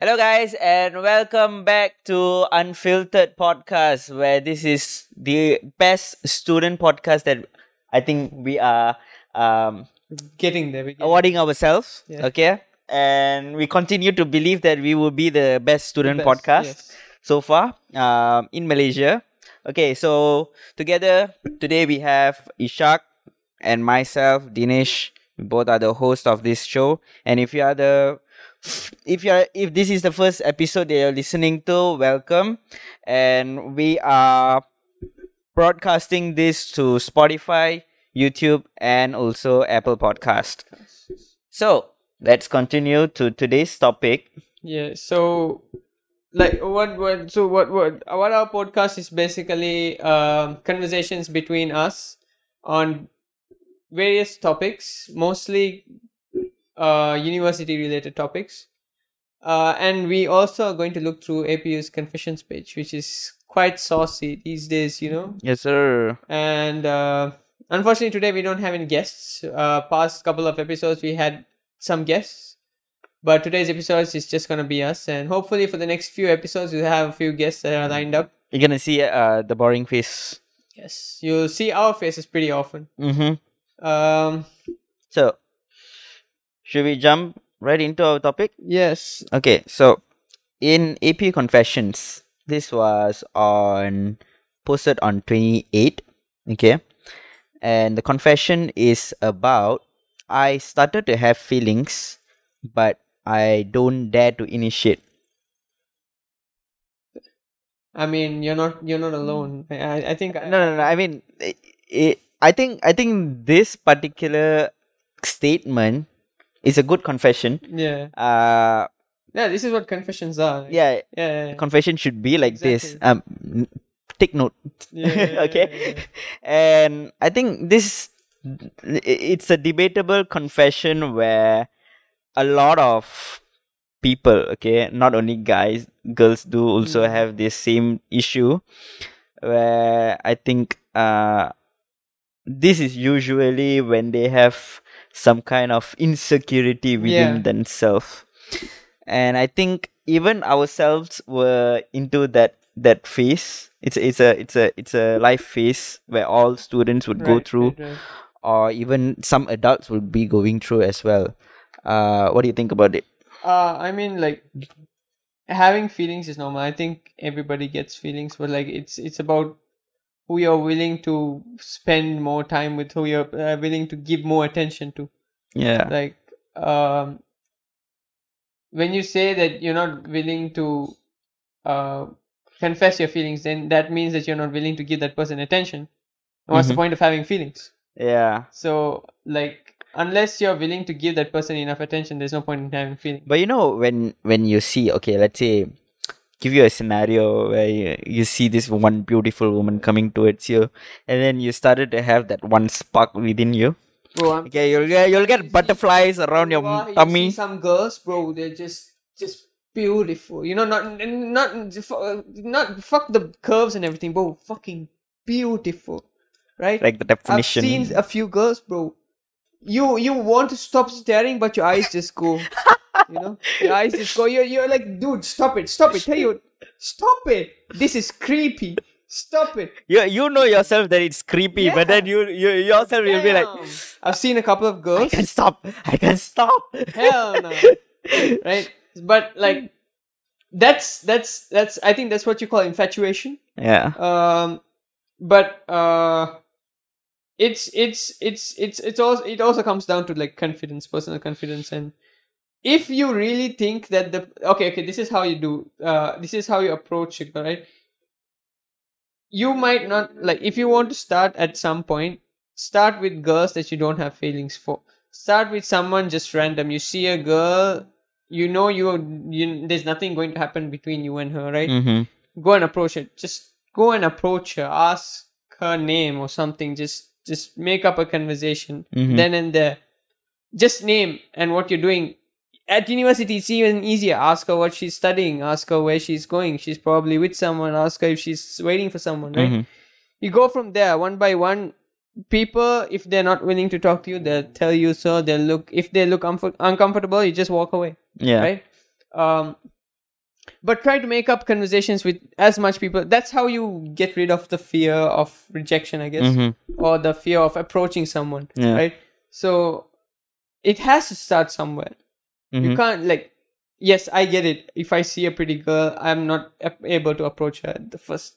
Hello, guys, and welcome back to Unfiltered Podcast, where this is the best student podcast that I think we are um, getting there. we get- awarding ourselves. Yeah. Okay, and we continue to believe that we will be the best student best, podcast yes. so far um, in Malaysia. Okay, so together today we have Ishak and myself, Dinesh. We both are the host of this show, and if you are the if you are if this is the first episode that you're listening to, welcome. And we are broadcasting this to Spotify, YouTube, and also Apple Podcast. So let's continue to today's topic. Yeah. So, like, what, what, so what, what, what our podcast is basically um, conversations between us on various topics, mostly uh, university related topics. Uh, and we also are going to look through APU's confessions page, which is quite saucy these days, you know. Yes, sir. And uh, unfortunately, today we don't have any guests. Uh, past couple of episodes we had some guests, but today's episode is just gonna be us. And hopefully, for the next few episodes, we'll have a few guests that are lined up. You're gonna see uh the boring face. Yes, you'll see our faces pretty often. Mm-hmm. Um, So, should we jump right into our topic? yes, Okay, so in AP Confessions, this was on posted on 28. Okay, and the confession is about I started to have feelings, but I don't dare to initiate. I mean you're not you're not alone. I I, I think No, no, no. I mean, it, it, I think I think this particular statement is a good confession. yeah Uh, yeah this is what confessions are. yeah, yeah, yeah, yeah. confession should be like this. Um, take note. Yeah, okay, and I think this i- it's a debatable confession where a lot of people, okay, not only guys, girls do also Mm. have this same issue where I think uh this is usually when they have some kind of insecurity within Yeah. themselves and i think even ourselves were into that that phase it's it's a it's a it's a life phase where all students would go through right, right. Or even some adults will be going through as well uh what do you think about it Uh, I mean, like having feelings is normal. I think everybody gets feelings, but like it's it's about who you're willing to spend more time with, who you're uh, willing to give more attention to. yeah Like, um, when you say that you're not willing to uh confess your feelings, then that means that you're not willing to give that person attention. And What's the Mhm. point of having feelings? Yeah So, like, unless you're willing to give that person enough attention, there's no point in having feelings. But you know when when you see okay, let's say give you a scenario where you, you see this one beautiful woman coming towards you and then you started to have that one spark within you. Bro, I'm Okay, you'll get you'll You get see- butterflies around your you tummy. see some girls, bro, they're just just beautiful. You know, not not not fuck the curves and everything, bro. Fucking beautiful, right? Like the definition. I've seen a few girls, bro. You you want to stop staring, but your eyes just go. you know, your eyes just go. You're you're like, dude, stop it, stop it. Tell you, stop it. This is creepy. Stop it. you you know yourself that it's creepy, but then you you yourself you'll be like I've seen a couple of girls. I can't stop. I can't stop. Hell no. right? But like that's that's that's I think that's what you call infatuation. Yeah. Um but uh it's it's it's it's it's also it also comes down to like confidence, personal confidence and if you really think that the okay okay this is how you do uh this is how you approach it right? You might not like if you want to start at some point start with girls that you don't have feelings for. Start with someone just random. You see a girl you know you, you there's nothing going to happen between you and her right? Mm-hmm. go and approach her. Just go and approach her. Ask her name or something. Just just make up a conversation. Mhm. then and there just name and what you're doing. At university it's even easier. Ask her what she's studying. Ask her where she's going. She's probably with someone. Ask her if she's waiting for someone right? Mhm. you go from there one by one. People if they're not willing to talk to you they'll tell you so they'll look if they look comfort- uncomfortable you just walk away Yeah. right? Um but try to make up conversations with as much people that's how you get rid of the fear of rejection i guess Mhm. or the fear of approaching someone Yeah. right so it has to start somewhere you Mhm. can't like yes i get it if i see a pretty girl i'm not able to approach her at the first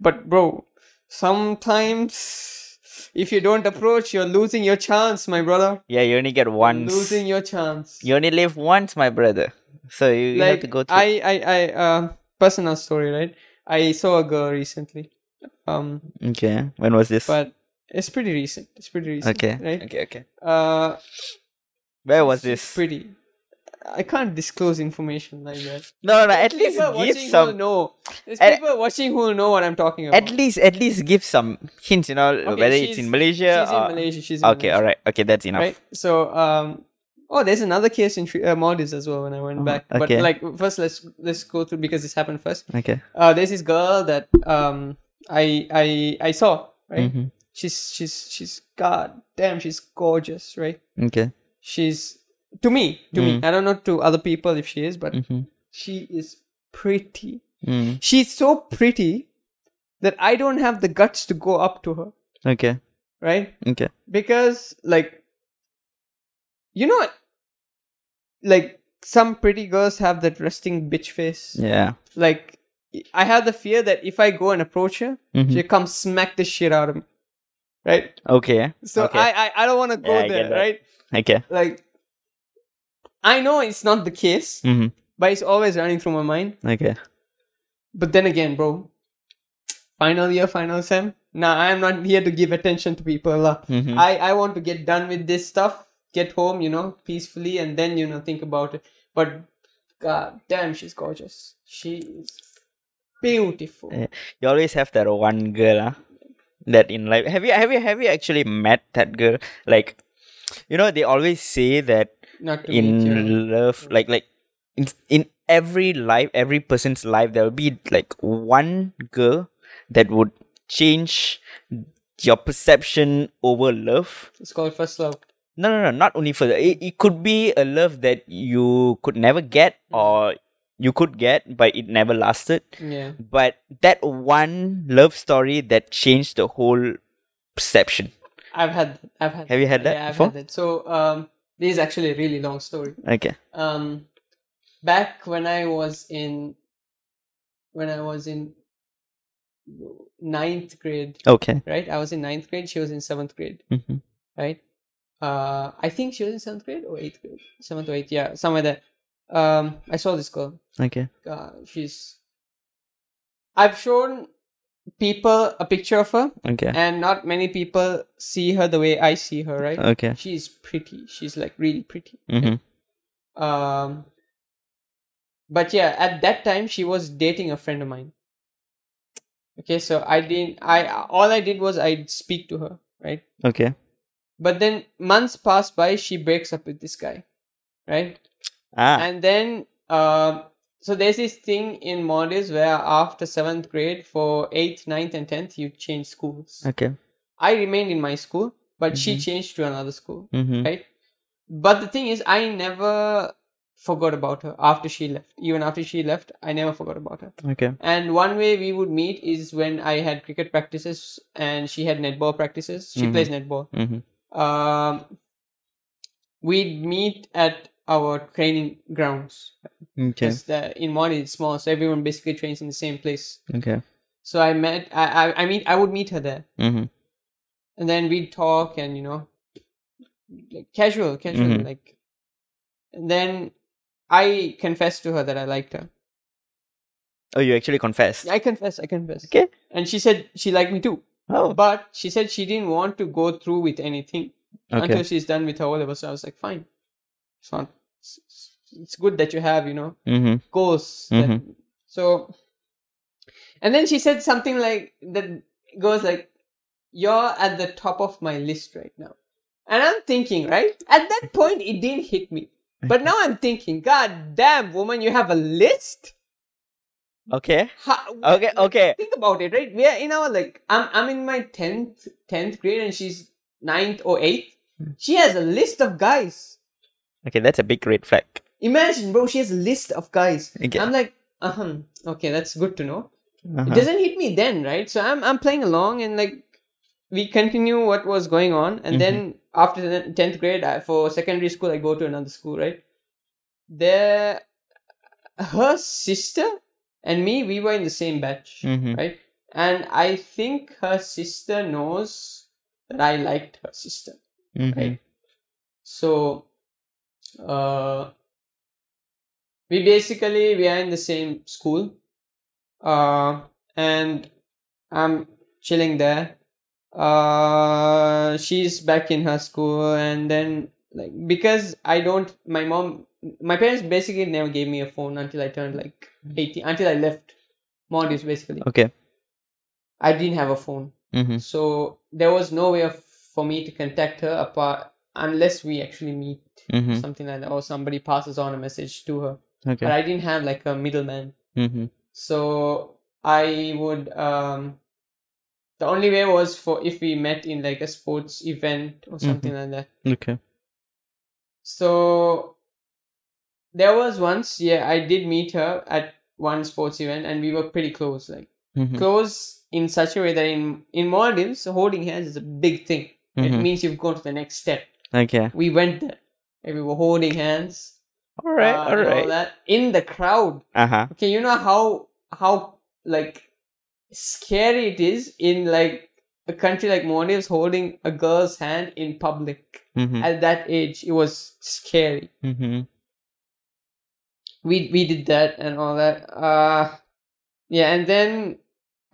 but bro sometimes if you don't approach you're losing your chance my brother Yeah, you only get once. losing your chance You only live once, my brother. So you, you have to go through. i i i uh personal story right i saw a girl recently um Okay. When was this? but it's pretty recent it's pretty recent okay. right Okay. Okay. uh Where was this? pretty i can't disclose information like that No, no, no. At least people give watching some. who'll know. There's At- people watching who will know what I'm talking about. At least, at least give some hints. You know, Okay, whether it's in Malaysia She's or. in Malaysia. She's in Okay. Malaysia, All right. Okay. That's enough. Right. So, um, oh, there's another case in uh, Maldives as well when I went Oh, back. But like, first let's let's go through because this happened first. Okay. Uh, there's this girl that um I I I saw right. Mhm. She's she's she's god damn she's gorgeous right. Okay. She's to me to me Mm. I don't know to other people if she is but Mhm. she is pretty. Mm. She's so pretty that I don't have the guts to go up to her, Okay. right? Okay. Because like you know like some pretty girls have that resting bitch face. Yeah. Like I have the fear that if I go and approach her, Mhm. she'll come smack the shit out of me. Right? Okay. So Okay. I, I I don't wanna go Yeah, there, right? Okay. Like I know it's not the case, Mm-hmm. but it's always running through my mind. Okay. But then again, bro, final year, final sem. Nah, I'm not here to give attention to people. lah. Mhm. I I want to get done with this stuff, get home, you know, peacefully, and then you know think about it. But god damn, she's gorgeous. She is beautiful. Yeah. You always have that one girl, huh? That in life. Have you have you have you actually met that girl? Like, you know, they always say that in love, like like in, in every life, every person's life, there will be like one girl that would change your perception over love. It's called first love. No, no, no, not only for the. It, it could be a love that you could never get or you could get, but it never lasted. Yeah. But that one love story that changed the whole perception. I've had I've had Have you had that yeah, I've before? had that. So um this is actually a really long story. Okay. Um back when I was in when I was in ninth grade, Okay. right? I was in ninth grade, she was in seventh grade, hmm right? Uh I think she was in seventh grade or eighth grade. Seventh or eighth, yeah, somewhere there. Um I saw this girl. Okay. Uh, she's I've shown people a picture of her Okay. and not many people see her the way I see her, right? Okay. She's pretty. She's like really pretty. Mm-hmm. Um, but yeah, at that time she was dating a friend of mine. Okay, so I didn't. I all I did was I'd speak to her, right? Okay. But then months pass by. She breaks up with this guy, right? Ah. And then, um, so there's this thing in Maldives where after seventh grade, for eighth, ninth, and tenth, you change schools. Okay. I remained in my school, but she Mhm. changed to another school. Mm-hmm. right? But the thing is, I never forgot about her after she left. Even after she left, I never forgot about her. Okay. And one way we would meet is when I had cricket practices and she had netball practices. She Mhm. plays netball. Mm-hmm. Um, we'd meet at our training grounds. Okay. The, in Malé it's small, so everyone basically trains in the same place. Okay. So I met, I, I, I meet, I would meet her there, Mm-hmm. and then we'd talk and you know, like casual, casual, Mhm. like. And then I confessed to her that I liked her. Oh, you actually confessed. I confess, I confess. Okay. And she said she liked me too, Oh. but she said she didn't want to go through with anything Okay. until she's done with her O levels. So I was like, fine, it's not. It's, good that you have, you know, Mm-hmm. goals. that- Mhm. so, and then she said something like that goes like, "You're at the top of my list right now," and I'm thinking, right at that point, it didn't hit me. But now I'm thinking, God damn, woman, you have a list. Okay. How, Okay. Okay. Think about it, right? We are in our like, I'm I'm in my tenth tenth grade, and she's ninth or eighth. Hmm. She has a list of guys. Okay. That's a big red flag. Imagine, bro, she has a list of guys. Okay. I'm like, uh huh. Okay, that's good to know. Uh-huh. It doesn't hit me then, right? So I'm I'm playing along and like we continue what was going on, and then after the tenth grade, I, for secondary school, I go to another school, right? There, her sister and me, we were in the same batch, Mhm. right? And I think her sister knows that I liked her sister, Mhm. right? So, uh, we basically we are in the same school, uh, and I'm chilling there. Uh, she's back in her school, and then like because I don't, my mom, my parents basically never gave me a phone until I turned like eighteen, until I left Maldives. Basically, Okay. I didn't have a phone. Mhm. So there was no way of, for me to contact her apart unless we actually meet Mhm. something like that or somebody passes on a message to her. Okay. But I didn't have like a middleman. Mhm. So I would um the only way was for if we met in like a sports event or something like that. Okay. So there was once, yeah, I did meet her at one sports event and we were pretty close, like Mhm. close in such a way that in in Maldives holding hands is a big thing. It Mhm. means you've gone to the next step. Okay. We went there and we were holding hands. All right. uh, all that in the crowd. Uh huh. Okay, you know how how like scary it is in like a country like Maldives holding a girl's hand in public. Mhm. At that age, it was scary. Mhm. We we did that and all that. Uh, yeah, and then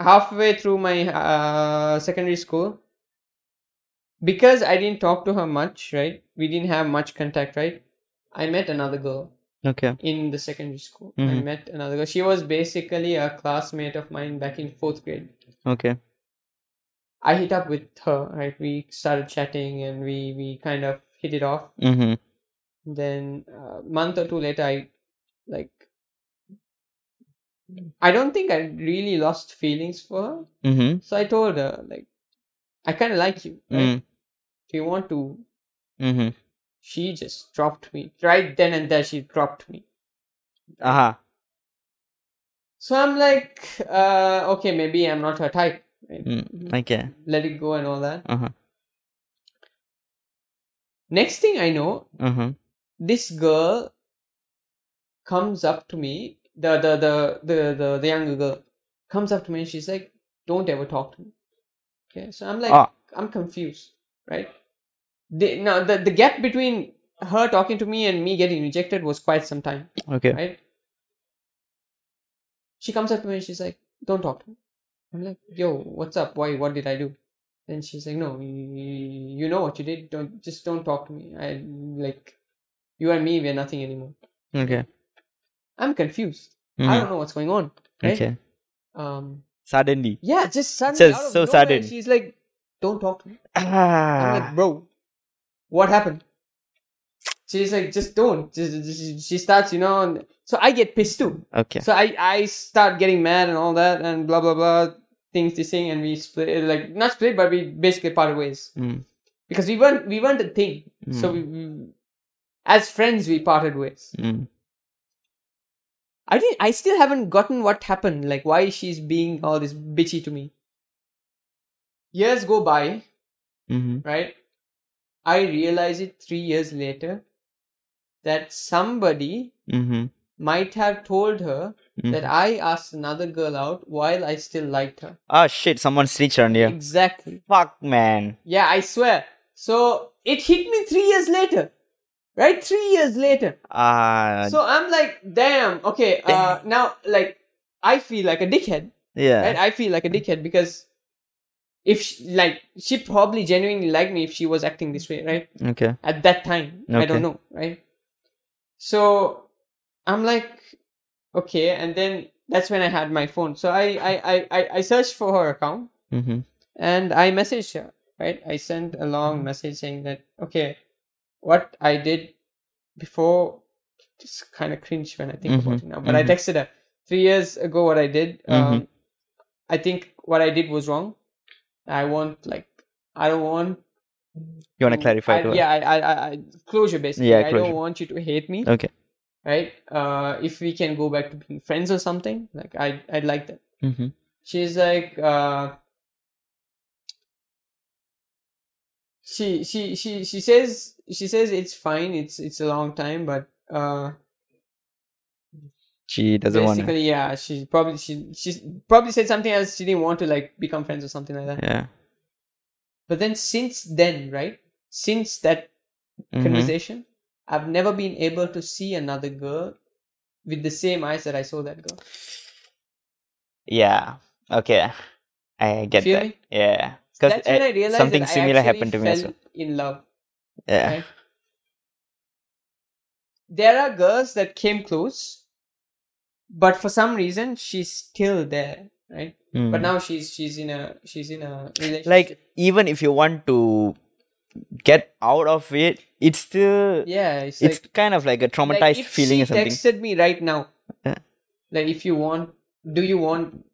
halfway through my uh secondary school, because I didn't talk to her much, right? We didn't have much contact, right? I met another girl. Okay. in the secondary school. I Mhm. met another girl. She was basically a classmate of mine back in fourth grade. Okay. I hit up with her, right? We started chatting and we we kind of hit it off. Mhm. Then a month or two later, I like. I don't think I really lost feelings for her, Mhm. so I told her like, I kind of like you. Right? Mm. If you want to, Mhm. she just dropped me right then and there. She dropped me. Uh huh. So I'm like, uh, okay, maybe I'm not her type. right? Mm. Okay. let it go and all that. Uh huh. Next thing I know, Uh huh. this girl comes up to me, the the the the the, the younger girl comes up to me and she's like, Don't ever talk to me. Okay. So I'm like Ah. I'm confused, right? The, now the, the gap between her talking to me and me getting rejected was quite some time, Okay. right? She comes up to me and she's like, Don't talk to me. I'm like, yo, what's up? Why what did I do? Then she's like, No, you, you know what you did. Don't just don't talk to me. I like you and me, we're nothing anymore. Okay. I'm confused. I Mhm. don't know what's going on. Right? Okay. Um Suddenly. yeah, just suddenly Just out of so nowhere, sudden. She's like, Don't talk to me. I'm Ah. like, bro, what happened? She's like, just don't. Just, she starts, you know. And so I get pissed too. Okay. So I I start getting mad and all that and blah blah blah things this thing and we split like not split but we basically parted ways Mm. because we weren't we weren't a thing. So Mm. we, we as friends we parted ways. Mm. I didn't. I still haven't gotten what happened. Like why she's being all this bitchy to me. Years go by, Mhm. right? I realize it three years later that somebody Mhm. might have told her that Mhm. I asked another girl out while I still liked her. Oh shit! Someone snitched on you. Exactly. Fuck, man. Yeah, I swear. So it hit me three years later. Right? Three years later. Ah. So I'm like, damn, okay, uh now like I feel like a dickhead. yeah. right? I feel like a dickhead because if she, like she probably genuinely liked me if she was acting this way, right? Okay. At that time, I don't know, right? So I'm like, okay, and then that's when I had my phone. So I I I I, searched for her account Mhm. and I messaged her, right? I sent a long message saying that okay, what I did before it's kind of cringe when I think about Mhm, it now. But I mhm. texted her three years ago. What I did, um, Mhm. I think what I did was wrong. I want like I don't want. You want to clarify I, to yeah, I, I, I, I closure basically. Yeah, I don't want you to hate me, Okay. right? Uh, if we can go back to being friends or something, like I, I'd like that. Mm-hmm. She's like, uh, she, she, she, she says, she says it's fine. It's, it's a long time, but uh, She doesn't want to. basically, yeah, she probably, she, she probably said something else. She didn't want to like become friends or something like that. Yeah. But then since then, right? Since that Mhm. conversation, I've never been able to see another girl with the same eyes that I saw that girl. Yeah. Okay. I get Feel that. me? Yeah. Because That's when I realized something that I similar happened to me as well. in love. Yeah. right? There are girls that came close, but for some reason she's still there, right? But Mm. now she's she's in a she's in a relationship. like even if you want to get out of it, it's still yeah, it's, it's like, kind of like a like traumatized if feeling she or something. texted me right now, Yeah. like if you want, do you want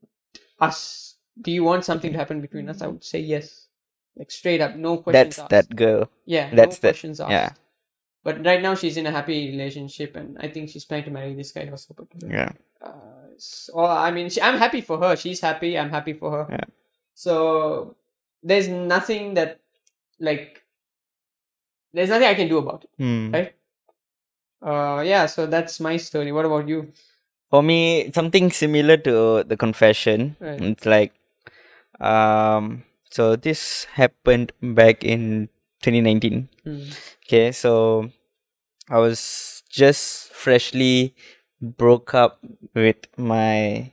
us? Do you want something to happen between us? I would say yes, like straight up, no questions That's asked. that girl. Yeah, That's no that- questions asked. yeah. But right now she's in a happy relationship, and I think she's planning to marry this guy also. But Yeah. uh, so, I mean, she, I'm happy for her. She's happy. I'm happy for her. Yeah. So there's nothing that like there's nothing I can do about it. Hmm. Right. Uh, yeah. So that's my story. What about you? For me, something similar to the confession. Right. It's like, um, so this happened back in 2019. Hmm. Okay, so I was just freshly broke up with my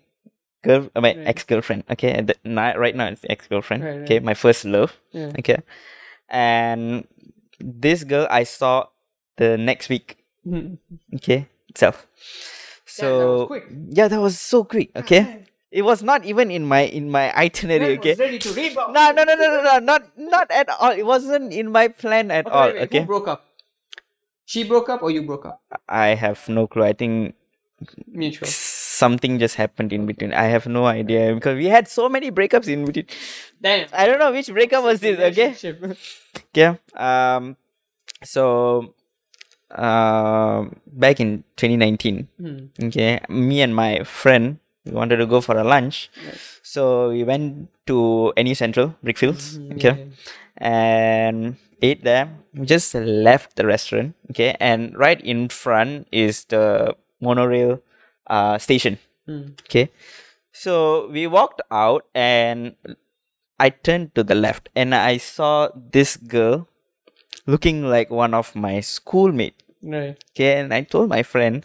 girl, uh, my Right. ex girlfriend. Okay, at the, ni- right now it's ex girlfriend. Right, Okay, my first love. Yeah. Okay, and this girl I saw the next week. Hmm. Okay, itself. That So quick. yeah, that was so quick. Okay, it was not even in my in my itinerary. Okay. ready to rebound. No, no, no, no, no, no, not not at all. It wasn't in my plan at Okay, all. wait, wait, Okay, Who broke up? She broke up or you broke up? I have no clue. I think Mutual. something just happened in between. I have no idea because we had so many breakups in between. Damn. I don't know which breakup was this. Okay, yeah. Um, so, um, back in 2019. Hmm. Okay, me and my friend we wanted to go for a lunch, Right. so we went to NU Sentral Brickfields. Mhm, Okay. yeah, and ate there. We just left the restaurant, okay, and right in front is the monorail uh, station. Hmm. okay. So we walked out, and I turned to the left, and I saw this girl looking like one of my schoolmates. Right. Okay, and I told my friend,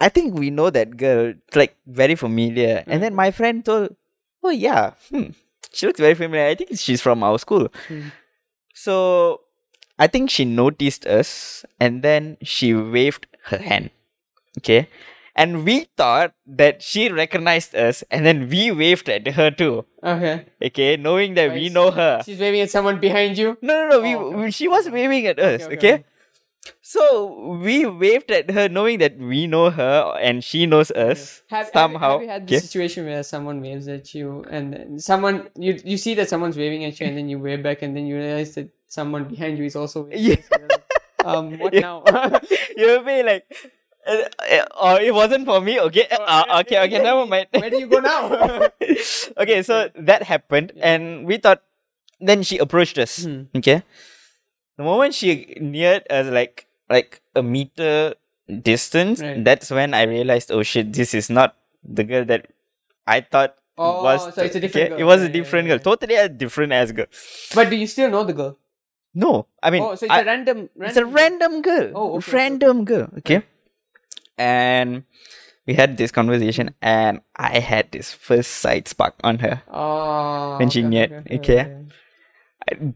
I, think we know that girl. Like very familiar. And then my friend told, Oh yeah, hmm, she looks very familiar. I think she's from our school. Hmm. So I think she noticed us and then she waved her hand. Okay. And we thought that she recognized us and then we waved at her too. Okay. Okay, knowing that we know her. She's waving at someone behind you. No, no, no. We, Oh, okay. we- she was waving at us. Okay, Okay, okay, So we waved at her, knowing that we know her and she knows us Have, have- somehow. have, you had this okay? situation where someone waves at you and then someone you you see that someone's waving at you and then you wave back and then you realize that someone behind you is also waving. Yeah. you. Um, what Yeah. now? You'll be like, uh, uh, oh, it wasn't for me. Okay, uh, okay, okay. Never mind. Where do you go now? okay, so that happened, and we thought. Then she approached us. Hmm. Okay, the moment she neared us, like like a meter distance, Right. that's when I realized, oh shit, this is not the girl that I thought Oh, was. so it's a different okay? girl. It was Yeah, a yeah, different yeah, girl, totally a different ass girl. but do you still know the girl? No, I mean, oh, so it's I- a random, random. it's a random girl. Oh, okay, okay, random girl. Okay. And we had this conversation, and I had this first sight spark on her. Oh, When she okay, met, okay, okay. I-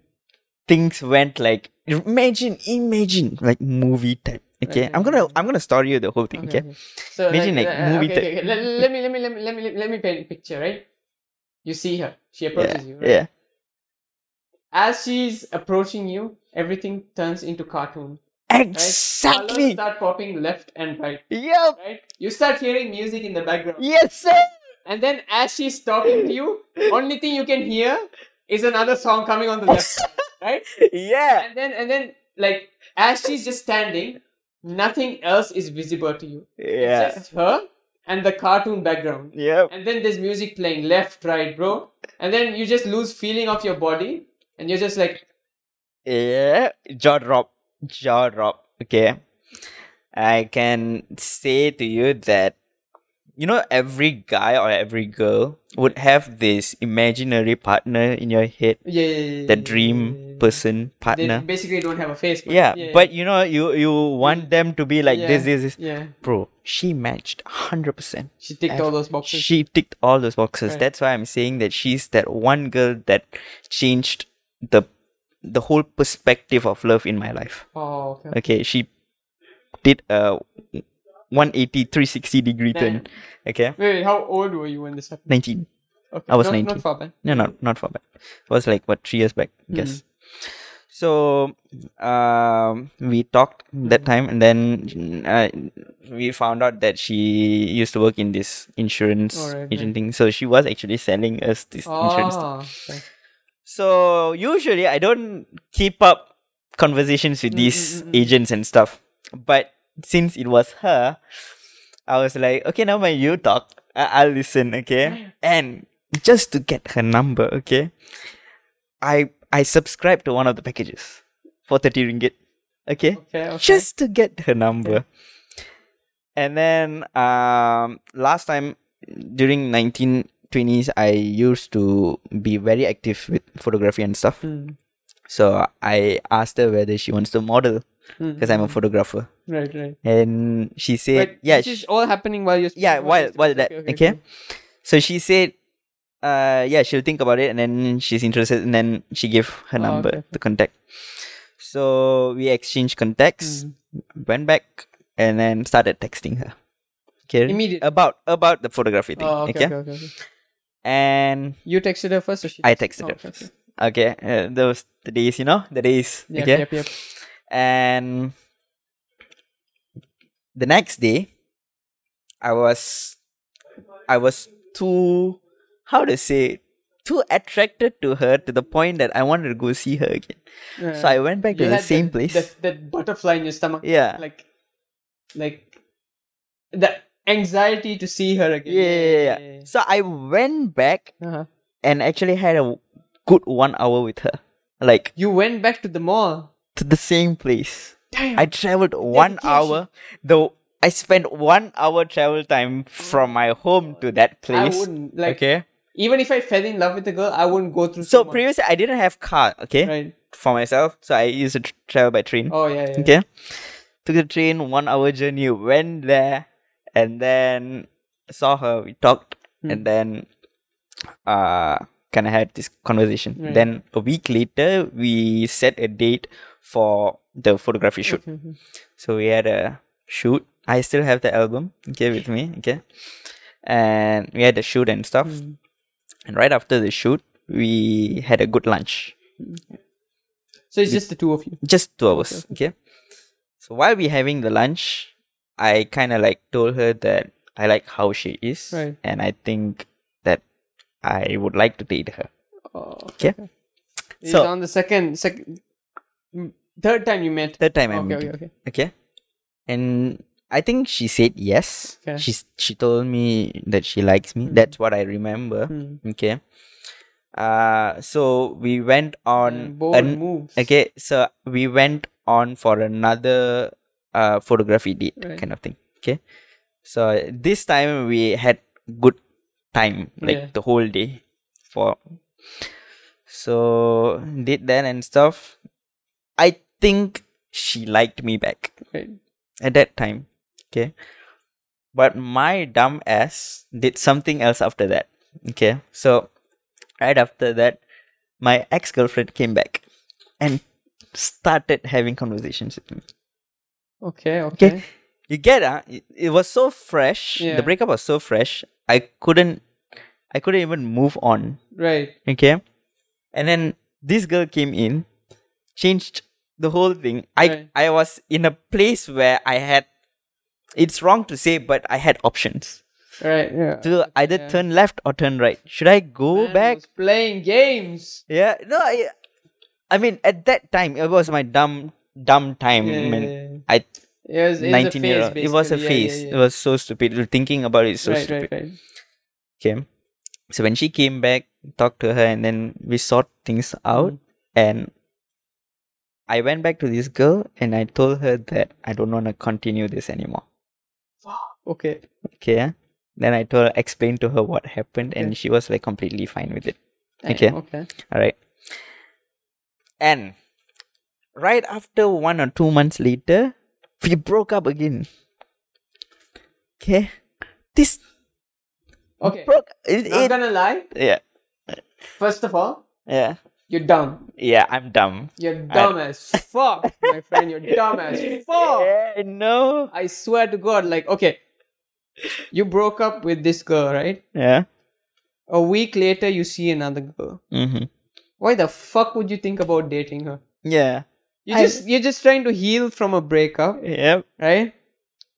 Things went like imagine, imagine like movie type. Okay, Okay, I'm gonna. I'm gonna story you the whole thing. Okay, So Imagine, like, uh, movie okay, type. okay, okay. Let, let me let me let me let me let me paint a picture, right? You see her. She yeah, approaches you. Right? yeah. As she's approaching you, everything turns into cartoon. Exactly. Colors start popping left and right. Yep. Right? You start hearing music in the background. Yes, sir. And then as she's talking to you, only thing you can hear is another song coming on the left. right? Yeah. And then and then like as she's just standing, nothing else is visible to you. Yeah. It's just her and the cartoon background. Yep. And then there's music playing left, right, bro. And then you just lose feeling of your body and you're just like Yeah. Jaw drop. Jaw drop. Okay. I can say to you that you know every guy or every girl would have this imaginary partner in your head, yeah, yeah, yeah, the dream yeah, yeah. person They partner. basically don't have a face. but- Yeah, but you know you you want them to be like this, this, this. yeah. Bro, she matched hundred percent. She ticked all those boxes. She ticked all those boxes. Right. That's why I'm saying that she's that one girl that changed the the whole perspective of love in my life. oh, okay. Okay, she did a 180 360 degree turn. Damn. Okay, Wait, how old were you when this happened? 19. Okay. I was not, 19. Not far back. No, no, not for bad. It was like what three years back, I guess. So um, we talked that time, and then uh, we found out that she used to work in this insurance Alright, agent thing. So she was actually selling us this insurance. Ah, okay. So usually I don't keep up conversations with Mm, these mm, mm, mm. agents and stuff. But since it was her, I was like, okay, now when you talk, I- I'll listen, okay? And just to get her number, okay? I I subscribed to one of the packages for 30 ringgit. Okay? Okay, okay. Just to get her number. And then um last time during 1920s I used to be very active with photography and stuff. Hmm, So I asked her whether she wants to model because I'm a hmm. photographer. Right, right. And she said, But yeah, this is all happening while you're yeah, while while that, okay. So she said, uh, yeah, she'll think about it, and then she's interested, and then she gave her Oh, number, okay, okay. the contact. So we exchanged contacts, Hmm. went back, and then started texting her. Okay, Immediate- about about the photography thing. Oh, okay, okay? okay, okay, okay. and You texted her first, or she? I texted- oh, her okay, okay. first. Okay, uh, those the days, you know, the days. Yep, okay, yep, yep. And the next day i was i was too how to say too attracted to her to the point that i wanted to go see her again so i went back to the same that, place That, that butterfly in your stomach. yeah Like, like the anxiety to see her again. yeah, yeah, yeah. so i went back Uh-huh. and actually had a good one hour with her like You went back to the mall. To the same place Damn. i traveled one Dedication. hour though i spent one hour travel time from my home to that I place wouldn't like okay even if I fell in love with a girl, I wouldn't go through. So much. previously I didn't have car, okay, right? for myself. So I used to tr- travel by train. Oh yeah, yeah. Okay, took the train, one hour journey, went there, and then saw her. We talked, Hmm. and then uh, kind of had this conversation. Right. Then a week later, we set a date for the photography shoot. Okay, okay. So we had a shoot. I still have the album, okay, with me, okay, and we had the shoot and stuff. Hmm. And right after the shoot, we had a good lunch. So it's just the two of you. Just two of us, Okay. So while we having the lunch, I kind of like told her that I like how she is, Right. and I think that I would like to date her. Oh, Okay. It's So- on the second, second, mm, third time you met. Third time I okay, met. okay, okay. Okay. And I think she said yes. Okay. She she told me that she likes me. That's what I remember. Hmm. Okay. Uh so we went on Mm, bold an- moves. Okay, so we went on for another uh photography date Right. kind of thing. Okay. So this time we had good time, like Yeah. the whole day for so did that and stuff. I think she liked me back Right. at that time. Okay. But my dumb ass did something else after that. Okay. So right after that, my ex girlfriend came back and started having conversations with me. Okay, okay. You get uh, it, it was so fresh. Yeah. The breakup was so fresh. I couldn't I couldn't even move on. Right. Okay. And then this girl came in, changed the whole thing, I Right. I was in a place where I had. It's wrong to say, but I had options Right. Yeah. to either yeah. turn left or turn right. Should I go Man back? was playing games. Yeah, no, I, I mean, at that time, it was my dumb, dumb time. Yeah, I yeah, mean, yeah. I It was, it was a 19 year phase, old. It was a. Yeah, phase. yeah, It was so stupid. Thinking about it is so right, stupid. right, right. Okay. So when she came back, talked to her, and then we sort things out, Mm. and I went back to this girl and I told her that I don't want to continue this anymore. Okay. Okay. Then I told her, explained to her what happened, and she was like completely fine with it. Okay. Okay. All right. And right after one or two months later, we broke up again. Okay. This Okay. broke. It, Not it- gonna lie. yeah. First of all, Yeah. You're dumb. Yeah. I'm dumb. You're dumb as fuck, my friend. You're dumb as fuck. Yeah, no. I swear to God. Like, okay, you broke up with this girl, right? Yeah. A week later, you see another girl. Mm-hmm. Why the fuck would you think about dating her? Yeah. You I- just you're just trying to heal from a breakup, Yep. right?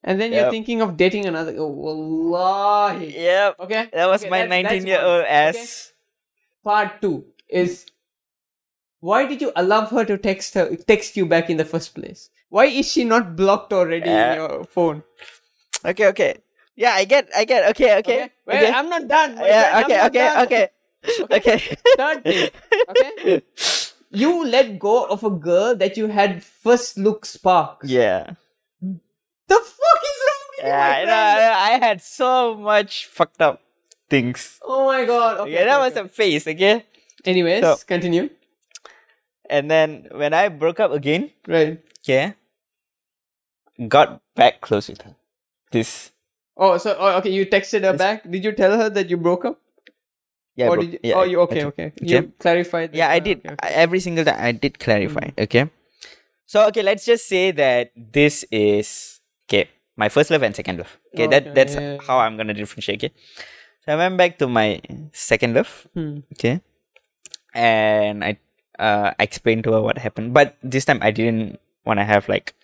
And then you're thinking of dating another. Oh, wallahi. Yep. Okay. That was okay, my that's- that's 19 year old ass. Okay. Part two is why did you allow her to text her text you back in the first place? Why is she not blocked already Yeah. in uh, your phone? Okay. Okay. Yeah. I get. I get. Okay. Okay. Wait, okay. I'm not done. my yeah. Okay. Okay. done. Okay. Okay. Third thing. Okay. You let go of a girl that you had first look sparks. Yeah. The fuck is wrong with you, Yeah, I, know. I had so much fucked up things. Oh my god. Okay, yeah, that okay, was a phase, okay? Anyways, So- continue. And then when I broke up again, Right. Yeah, got back close with her. This, Oh, so oh, okay, you texted her back. Did you tell her that you broke up? yeah, or bro- did you, yeah, oh, you I okay, okay. You Okay. clarified. Yeah, I did. okay, okay. Every single time I did clarify, okay? So, okay, let's just say that this is, okay, my first love and second love. Okay, that that's yeah, how I'm gonna differentiate, okay? So I went back to my second love, Hmm. okay? And I uh explained to her what happened. But this time I didn't wanna have like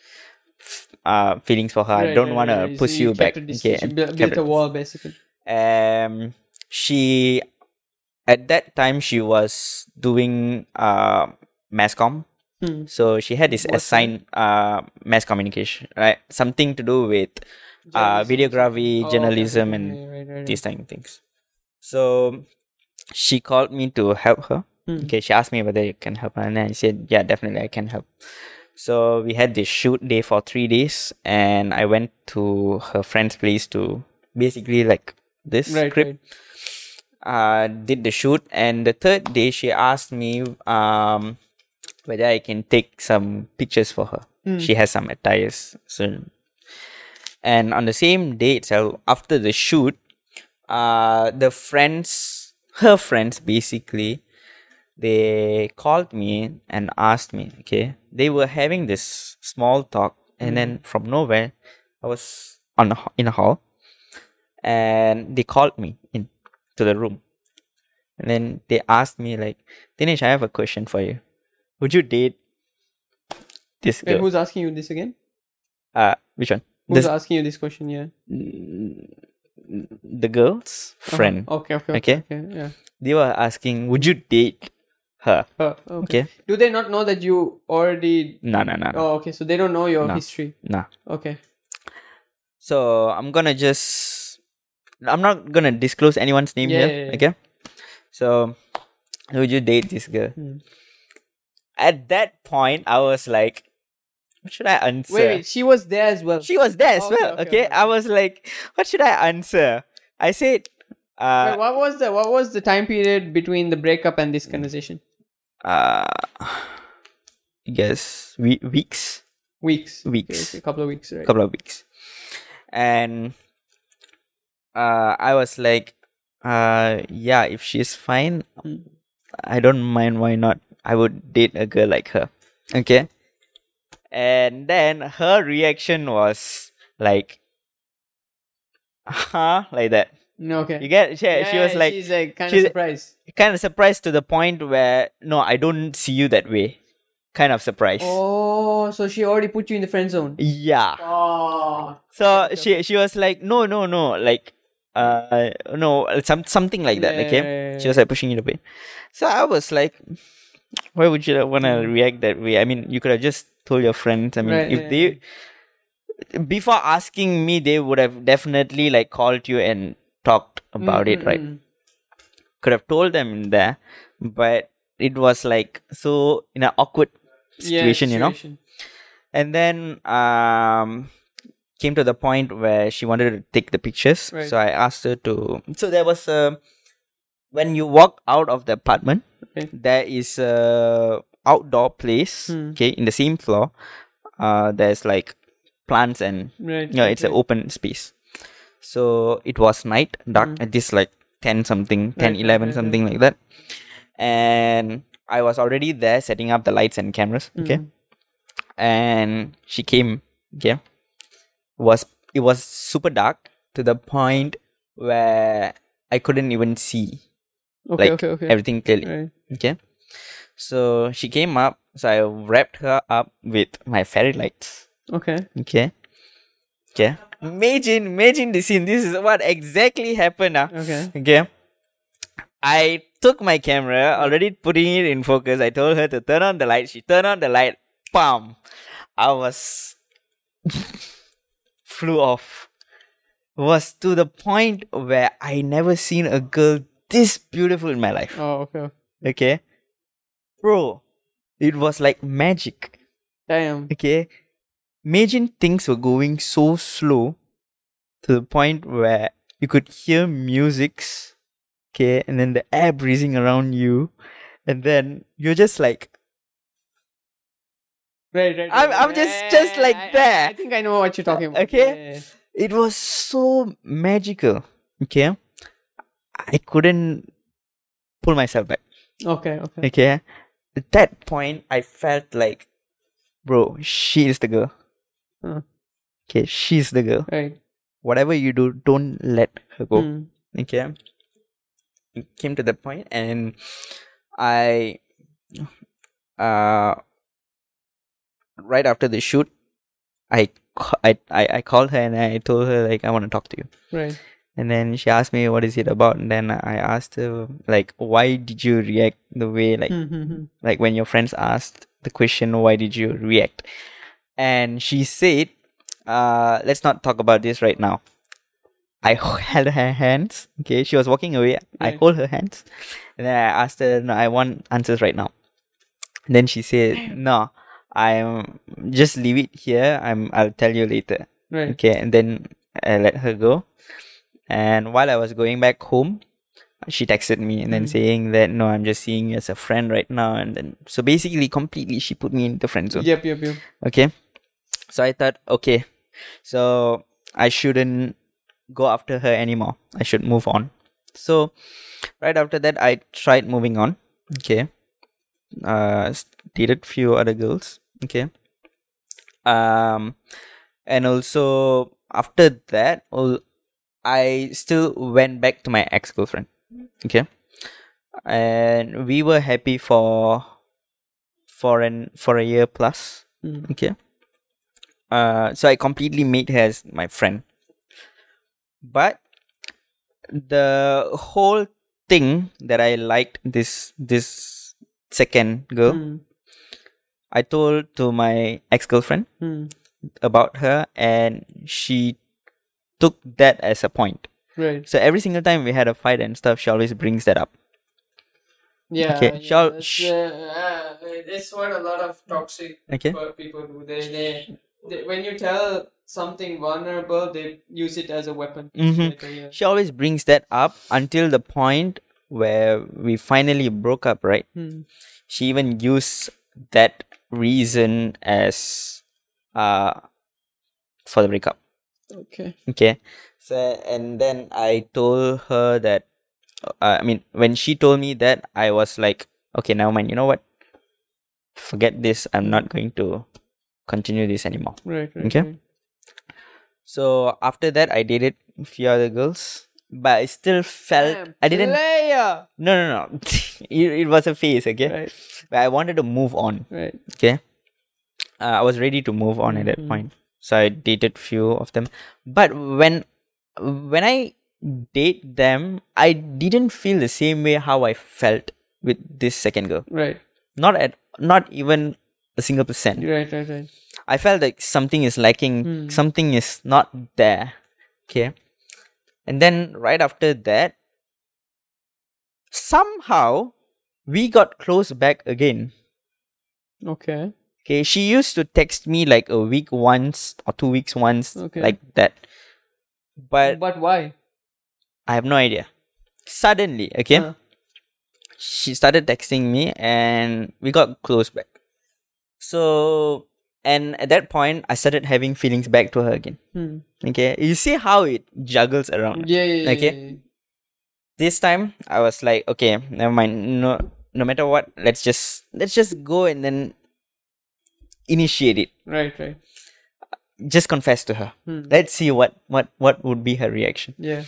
f- uh feelings for her. I don't right, right, right. push So you, kept back. Okay. and built, built a wall basically. um she at that time she was doing uh mass comm Hmm. so she had this What's assigned uh mass communication right something to do with uh videography Oh, journalism okay, and right, right, right. these type of things so she called me to help her Hmm. okay she asked me whether you can help her and i said yeah definitely i can help so we had this shoot day for three days and i went to her friend's place to basically like this Right, script right. uh did the shoot and the third day she asked me um whether i can take some pictures for her Hmm. she has some attires so and on the same day itself after the shoot uh the friends her friends basically they called me and asked me okay they were having this small talk and then from nowhere i was on a, in a hall and they called me in to the room and then they asked me like dinesh i have a question for you would you date this Wait, girl who's asking you this again? uh which one Who's This- asking you this question? Yeah. the girl's Uh-huh. friend Okay, okay, Okay. okay, okay. Yeah. they were asking would you date her Oh, okay. okay Do they not know that you already? no no no no Oh, okay. So they don't know your No. history. no Okay. so i'm gonna just i'm not gonna disclose anyone's name Yeah, here yeah, yeah. okay so would you date this girl Hmm. at that point i was like what should i answer Wait, wait. She was there as well. she was there as Okay, well okay, okay, okay, i was like what should i answer i said uh, Wait, what was the what was the time period between the breakup and this conversation? Uh I guess we- weeks Weeks. Weeks. a couple of weeks, right? couple of weeks and uh i was like uh yeah if she's fine Hmm. i don't mind why not i would date a girl like her okay and then her reaction was like huh like that okay. you get she, she was like she's like kind of surprised. kind of surprised to the point where no i don't see you that way kind of surprise. Oh, so she already put you in the friend zone. Yeah. Oh. So she she was like, no, no, no, like, uh, no, some something like that. Yeah, okay. yeah, yeah, She was like pushing it away. So I was like, why would you want to react that way? I mean, you could have just told your friends. I mean, Right, if yeah, they before asking me, they would have definitely like called you and talked about it, right? Mm, Could have told them in there, but it was like so in an awkward Yeah, situation, you know. And then um came to the point where she wanted to take the pictures. Right. So I asked her to so there was a when you walk out of the apartment, Okay. there is a outdoor place, Hmm. okay, in the same floor. Uh there's like plants and Right. yeah, it's an open space. So it was night, dark Mm. at this like 10 something, 10, Right, 11, right, right, something like that. And I was already there setting up the lights and cameras. Okay. Mm. And she came, okay. Was it was super dark to the point where I couldn't even see Okay, like okay, okay. everything clearly. Right. Okay. So she came up, so I wrapped her up with my fairy lights. Okay. Okay. Okay. Imagine, imagine the scene. This is what exactly happened. ah. Okay. Okay. I took my camera, already putting it in focus. I told her to turn on the light. She turned on the light. Bam! I was flew off. Was to the point where I never seen a girl this beautiful in my life. Oh, okay. Okay. Bro, it was like magic. Damn. Okay. Imagine things were going so slow to the point where you could hear musics, okay, and then the air breezing around you, and then you're just like, Right, right. I'm- I'm right. just- Yeah, just like I- I- that. I think I know what you're talking about. Okay. Yeah, it was so magical, okay. I couldn't pull myself back. Okay, okay. okay. At that point, I felt like, bro, she is the girl. Okay, she's the girl. Right. Whatever you do, don't let her go. Hmm. okay it came to that point and i uh right after the shoot I, I i called her and i told her like i want to talk to you Right. and then she asked me what is it about and then i asked her like why did you react the way like Hmm, hmm, hmm. like when your friends asked the question why did you react and she said uh let's not talk about this right now. I held her hands okay? She was walking away. I hold her hands. And then i asked her no i want answers right now. And then she said no i'm just leave it here. I'm i'll tell you later. Right. okay and then i let her go. And while i was going back home she texted me and then Mm. saying that no i'm just seeing you as a friend right now. And then so basically completely she put me in the friend zone. Yep, yep, yep. okay so i thought okay so i shouldn't go after her anymore. I should move on. So right after that i tried moving on. Okay. Uh dated few other girls. Okay. Um and also after that i still went back to my ex-girlfriend. Okay. And we were happy for for an for a year plus. Mm. okay uh so i completely made her as my friend but the whole thing that i liked this this second girl Hmm, i told to my ex-girlfriend hmm. about her and she took that as a point Right. so every single time we had a fight and stuff she always brings that up Yeah. Okay, yeah, shall- that's, sh- uh, uh, it's what a lot of toxic okay people do. They, they, when you tell something vulnerable, they use it as a weapon. Like, yeah. she always brings that up until the point where we finally broke up right Hmm. she even used that reason as uh for the breakup Okay. okay so and then i told her that uh, i mean when she told me that i was like okay never mind you know what forget this i'm not going to continue this anymore Right. right Okay. right. so after that i dated a few other girls but I still felt Damn, I didn't. Player. No, no, no. it, it was a phase, okay. Right. But I wanted to move on. Right. Okay. Uh, I was ready to move on at that Mhm. point, so I dated few of them. But when when I date them, I didn't feel the same way how I felt with this second girl. Right. Not at not even a single percent. Right. Right. Right. I felt like something is lacking, Hmm. something is not there. Okay. And then right after that, somehow we got close back again. Okay. Okay. She used to text me like a week once or two weeks once, Okay. like that. But but why? I have no idea. Suddenly, okay, Huh. she started texting me and we got close back. So, and at that point, I started having feelings back to her again. Hmm. Okay, you see how it juggles around. Yeah. Yeah. yeah, Okay. yeah. This time, I was like, okay, never mind. No, no matter what, let's just let's just go and then initiate it. Right. Right. Just confess to her. Hmm. Let's see what what what would be her reaction. Yeah.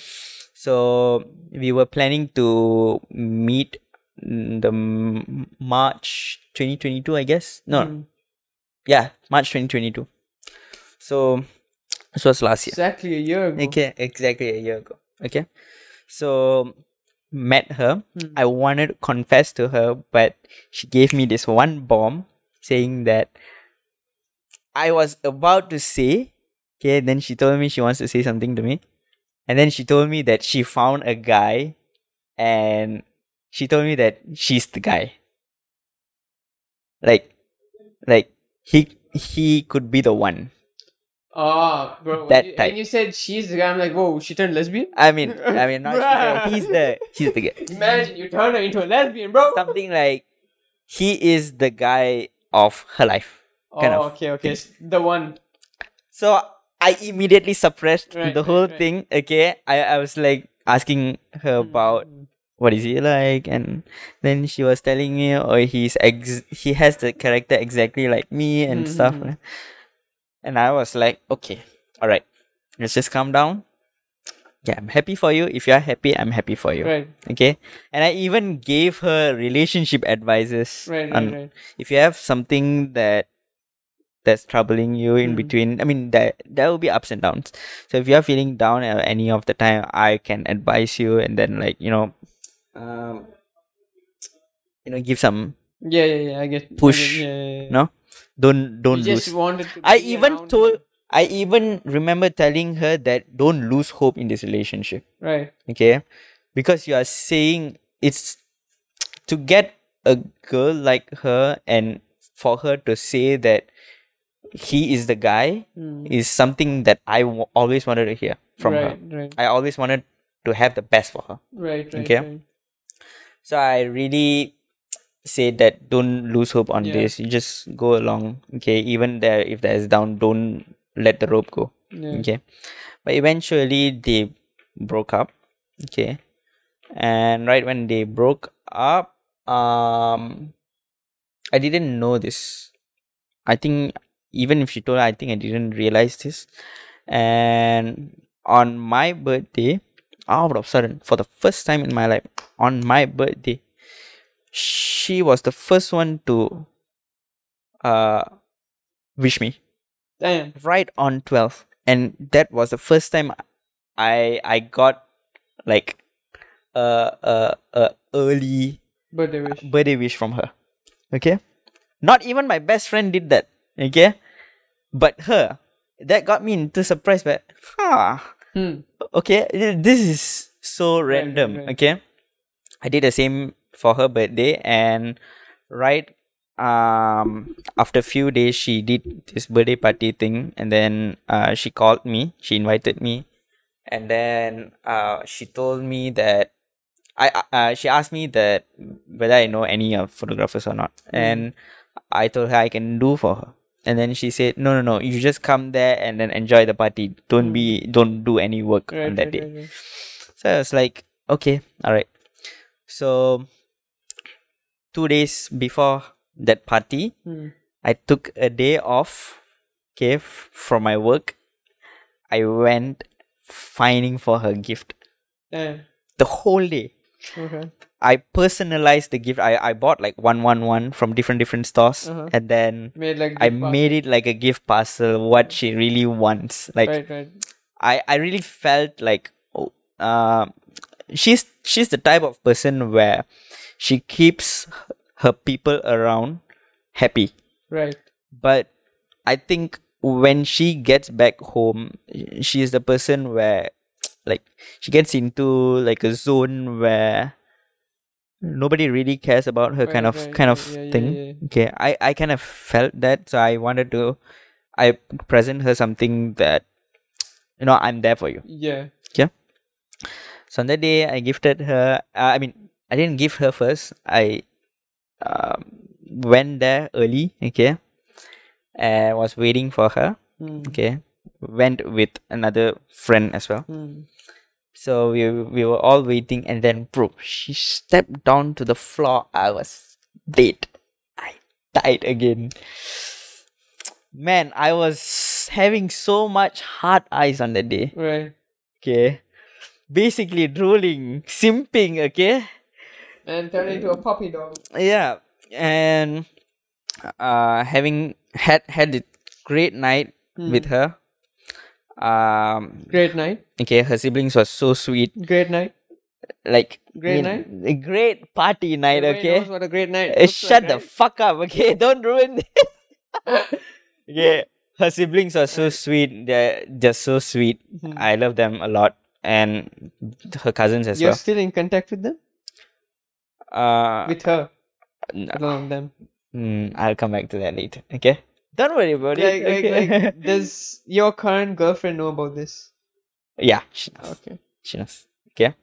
So we were planning to meet the March 2022, I guess. No, Hmm. yeah, March 2022. So this was last year. Exactly a year ago. Okay, exactly a year ago. Okay, so met her. Hmm. I wanted to confess to her, but she gave me this one bomb saying that I was about to say. Okay, then she told me she wants to say something to me. And then she told me that she found a guy and she told me that she's the guy. Like like he he could be the one. Ah, bro. When That you, type. when you said she's the guy, I'm like, whoa, she turned lesbian. I mean I mean not she, he's the he's the guy. Imagine you turn her into a lesbian, bro. Something like he is the guy of her life. kind oh, of okay, okay. s- The one. So I immediately suppressed Right, the whole right. thing. Okay, I, I was like asking her about Mm. What is he like, and then she was telling me, oh, he's ex- he has the character exactly like me and stuff. Mhm. And I was like, okay, all right, let's just calm down. Yeah, I'm happy for you. If you're happy, I'm happy for you. Right, Okay, and I even gave her relationship advices. right, right, right. if you have something that that's troubling you in Mm. between i mean that there will be ups and downs so if you're feeling down at any of the time i can advise you and then like you know um you know give some Yeah, yeah, yeah. I get. I Push, get- yeah, yeah, yeah. no don't don't You just lose wanted to. i be even told her. i even remember telling her that don't lose hope in this relationship Right. okay because you are saying it's to get a girl like her and for her to say that he is the guy Hmm. is something that I w- always wanted to hear from right, her Right. i always wanted to have the best for her Right. Right. Okay. Right. So i really say that don't lose hope on Yeah. this. You just go along okay? Even there if there's down don't let the rope go Yeah. okay? But eventually they broke up okay? And right when they broke up um i didn't know this. I think even if she told i think i didn't realize this. And on my birthday out of sudden for the first time in my life on my birthday she was the first one to uh wish me. Damn. right on 12 and that was the first time i i got like a a, a early Birthday wish. birthday wish from her. Okay? Not even my best friend did that. Okay? But her. That got me into surprise but huh Hmm. okay this is so Right, right, random right. okay i did the same for her birthday and right um after a few days she did this birthday party thing and then uh she called me she invited me and then uh she told me that i uh, she asked me that whether i know any of photographers or not Mm. and i told her i can do for her and then she said no no no you just come there and then enjoy the party don't be don't do any work Right. on that right, day right, so I was like, okay, all right. So two days before that party, Hmm. I took a day off, okay, from my work. I went finding for her gift. Yeah. The whole day. Okay. I personalized the gift. I, I bought like one one one from different different stores, Uh-huh. and then Made like. I basket. made it like a gift parcel. What she really wants, like Right. Right. I I really felt like oh, uh, she's she's the type of person where she keeps her people around happy, Right. but I think when she gets back home, she is the person where like she gets into like a zone where nobody really cares about her kind of right, kind of Yeah, yeah, thing yeah. okay i i kind of felt that so i wanted to i present her something that you know i'm there for you Yeah. yeah so on that day i gifted her uh, i mean i didn't give her first i um, went there early okay and was waiting for her Mm. okay went with another friend as well Mm. so we we were all waiting, and then bro, she stepped down to the floor. I was dead. I died again. Man, I was having so much hard eyes on that day. Right. Okay, basically drooling, simping. Okay, And turn into a puppy dog. yeah, and uh, having had had a great night Hmm. with her. Um, Great night. okay, her siblings were so sweet. Great night. Like Great I mean, A great party night. Everybody okay. knows what a great night. Looks shut like, the right? fuck up, okay? Don't ruin it. okay, her siblings are so sweet. They're just so sweet. Mhm. I love them a lot, and her cousins as well. You're still in contact with them? Uh, With her, n- along them. mm, I'll come back to that later. Okay, don't worry about Like, it. like, okay? like, does your current girlfriend know about this? yeah, she knows. Okay. She knows. Okay,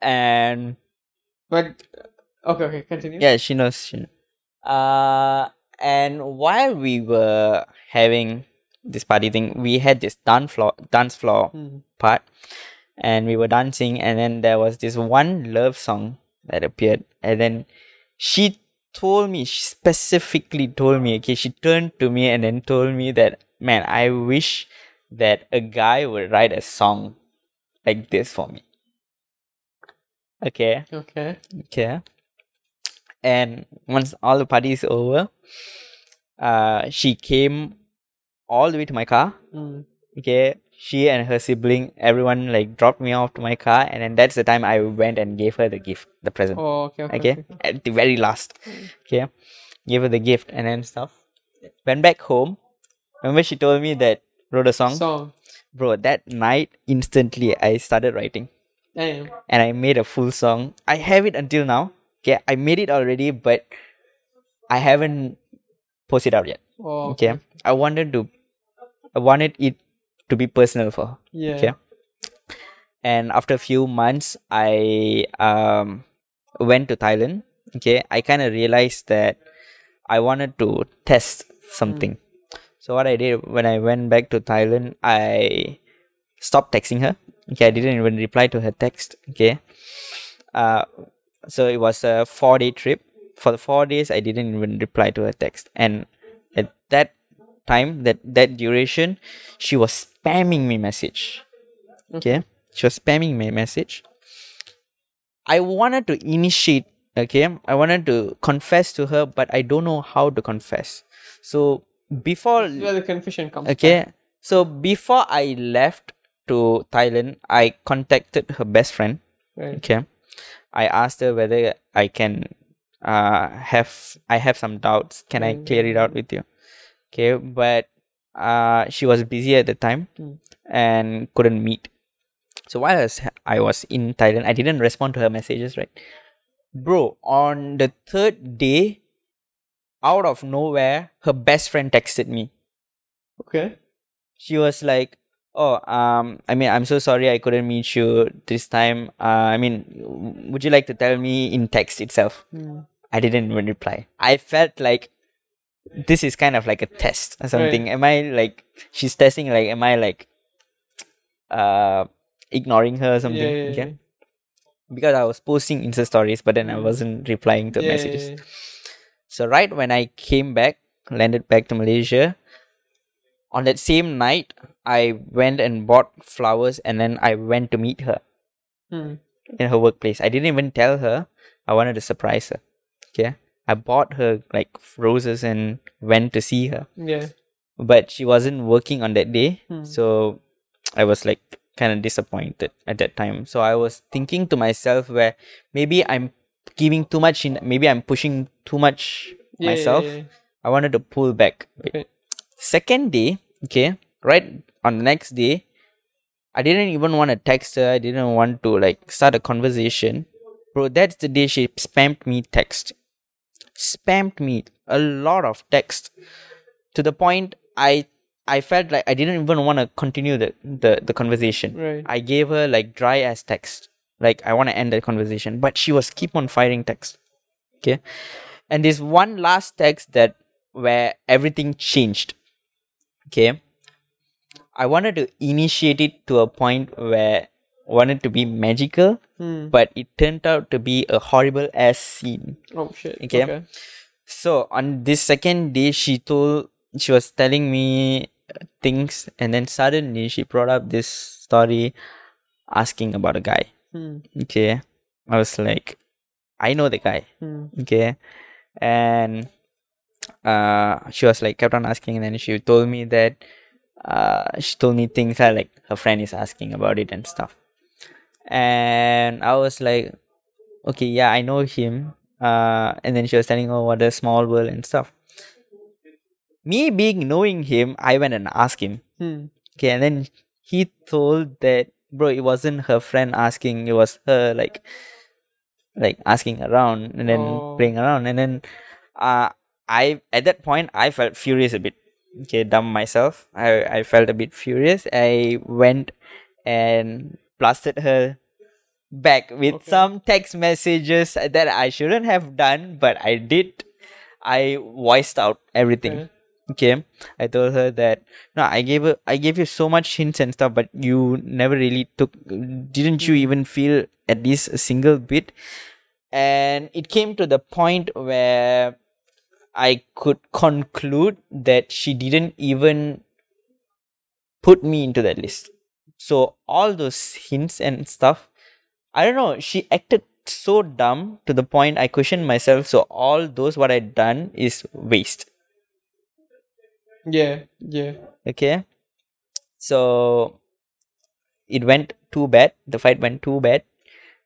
and But, okay, okay, continue. yeah, she knows. She knows. Uh, and while we were having this party thing, we had this dance floor, dance floor Hmm. part and we were dancing and then there was this one love song that appeared and then she told me she specifically told me okay she turned to me and then told me that man i wish that a guy would write a song like this for me. Okay. Okay. okay. And once all the party is over uh she came all the way to my car. Mm. okay she and her sibling everyone like dropped me off to my car and then that's the time i went and gave her the gift the present. Oh, okay, okay. okay? okay, okay. at the very last. Hmm. Okay? Gave her the gift and then stuff. Went back home. Remember she told me that wrote a song? Song. bro that night instantly i started writing. Damn. and i made a full song. I have it until now. Okay? I made it already but i haven't posted out yet. Oh, okay. I wanted to i wanted it to be personal for her Yeah. Okay. and after a few months i um went to thailand okay? I kind of realized that i wanted to test something. So what i did when i went back to thailand i stopped texting her okay? I didn't even reply to her text okay? Uh so it was a four day trip. For the four days i didn't even reply to her text. And at that time that that duration she was spamming me message. Okay. She was spamming me message. I wanted to initiate okay? I wanted to confess to her but i don't know how to confess. So before where the confession comes. okay? So before i left to thailand i contacted her best friend. Right. okay? I asked her whether i can uh have i have some doubts. Can i clear it out with you okay but uh she was busy at the time Mm. and couldn't meet so while I was, I was in thailand i didn't respond to her messages right bro on the third day out of nowhere her best friend texted me Okay. she was like oh um i mean i'm so sorry i couldn't meet you this time uh, i mean would you like to tell me in text itself Mm. i didn't even reply i felt like this is kind of like a test or something am i like she's testing like am i like uh ignoring her or something Yeah, yeah, okay because i was posting insta stories but then i Mm. wasn't replying to yeah, messages yeah, yeah. so right when I came back, landed back to Malaysia, on that same night, I went and bought flowers and then I went to meet her. Hmm. in her workplace. I didn't even tell her. I wanted to surprise her. Okay. I bought her like roses and went to see her. Yeah. But she wasn't working on that day. Hmm. So I was like kind of disappointed at that time. So I was thinking to myself where maybe I'm giving too much in maybe I'm pushing too much Yeah, myself. yeah, yeah. I wanted to pull back. Okay. Second day, okay, right on the next day, I didn't even want to text her. I didn't want to like start a conversation. Bro, that's the day she spammed me text. Spammed me a lot of text. To the point I I felt like I didn't even want to continue the, the, the conversation. Right. I gave her like dry as text. Like I want to end the conversation. But she was keep on firing text. Okay. And this one last text that where everything changed. Okay. I wanted to initiate it to a point where wanted to be magical, Hmm. but it turned out to be a horrible ass scene. Oh shit. Okay. So on this second day, she told she was telling me uh, things, and then suddenly she brought up this story, asking about a guy. Hmm. Okay, I was like, I know the guy. Hmm. Okay, and uh, she was like kept on asking, and then she told me that uh, she told me things like, like her friend is asking about it and stuff, and I was like, okay, yeah, I know him. Uh, and then she was telling, oh, what a small world and stuff. Me being knowing him, I went and asked him. Hmm. Okay, and then he told that bro, it wasn't her friend asking, it was her like like asking around and then Oh. playing around and then uh I at that point I felt furious a bit. Okay, dumb myself. I I felt a bit furious. I went and blasted her back with Okay. some text messages that I shouldn't have done, but I did. I voiced out everything Okay. okay i told her that no i gave her i gave you so much hints and stuff but you never really took didn't you hmm. even feel at least a single bit and it came to the point where i could conclude that she didn't even put me into that list so all those hints and stuff i don't know she acted so dumb to the point i questioned myself so all those what i done is waste Yeah. Yeah. okay so it went too bad the fight went too bad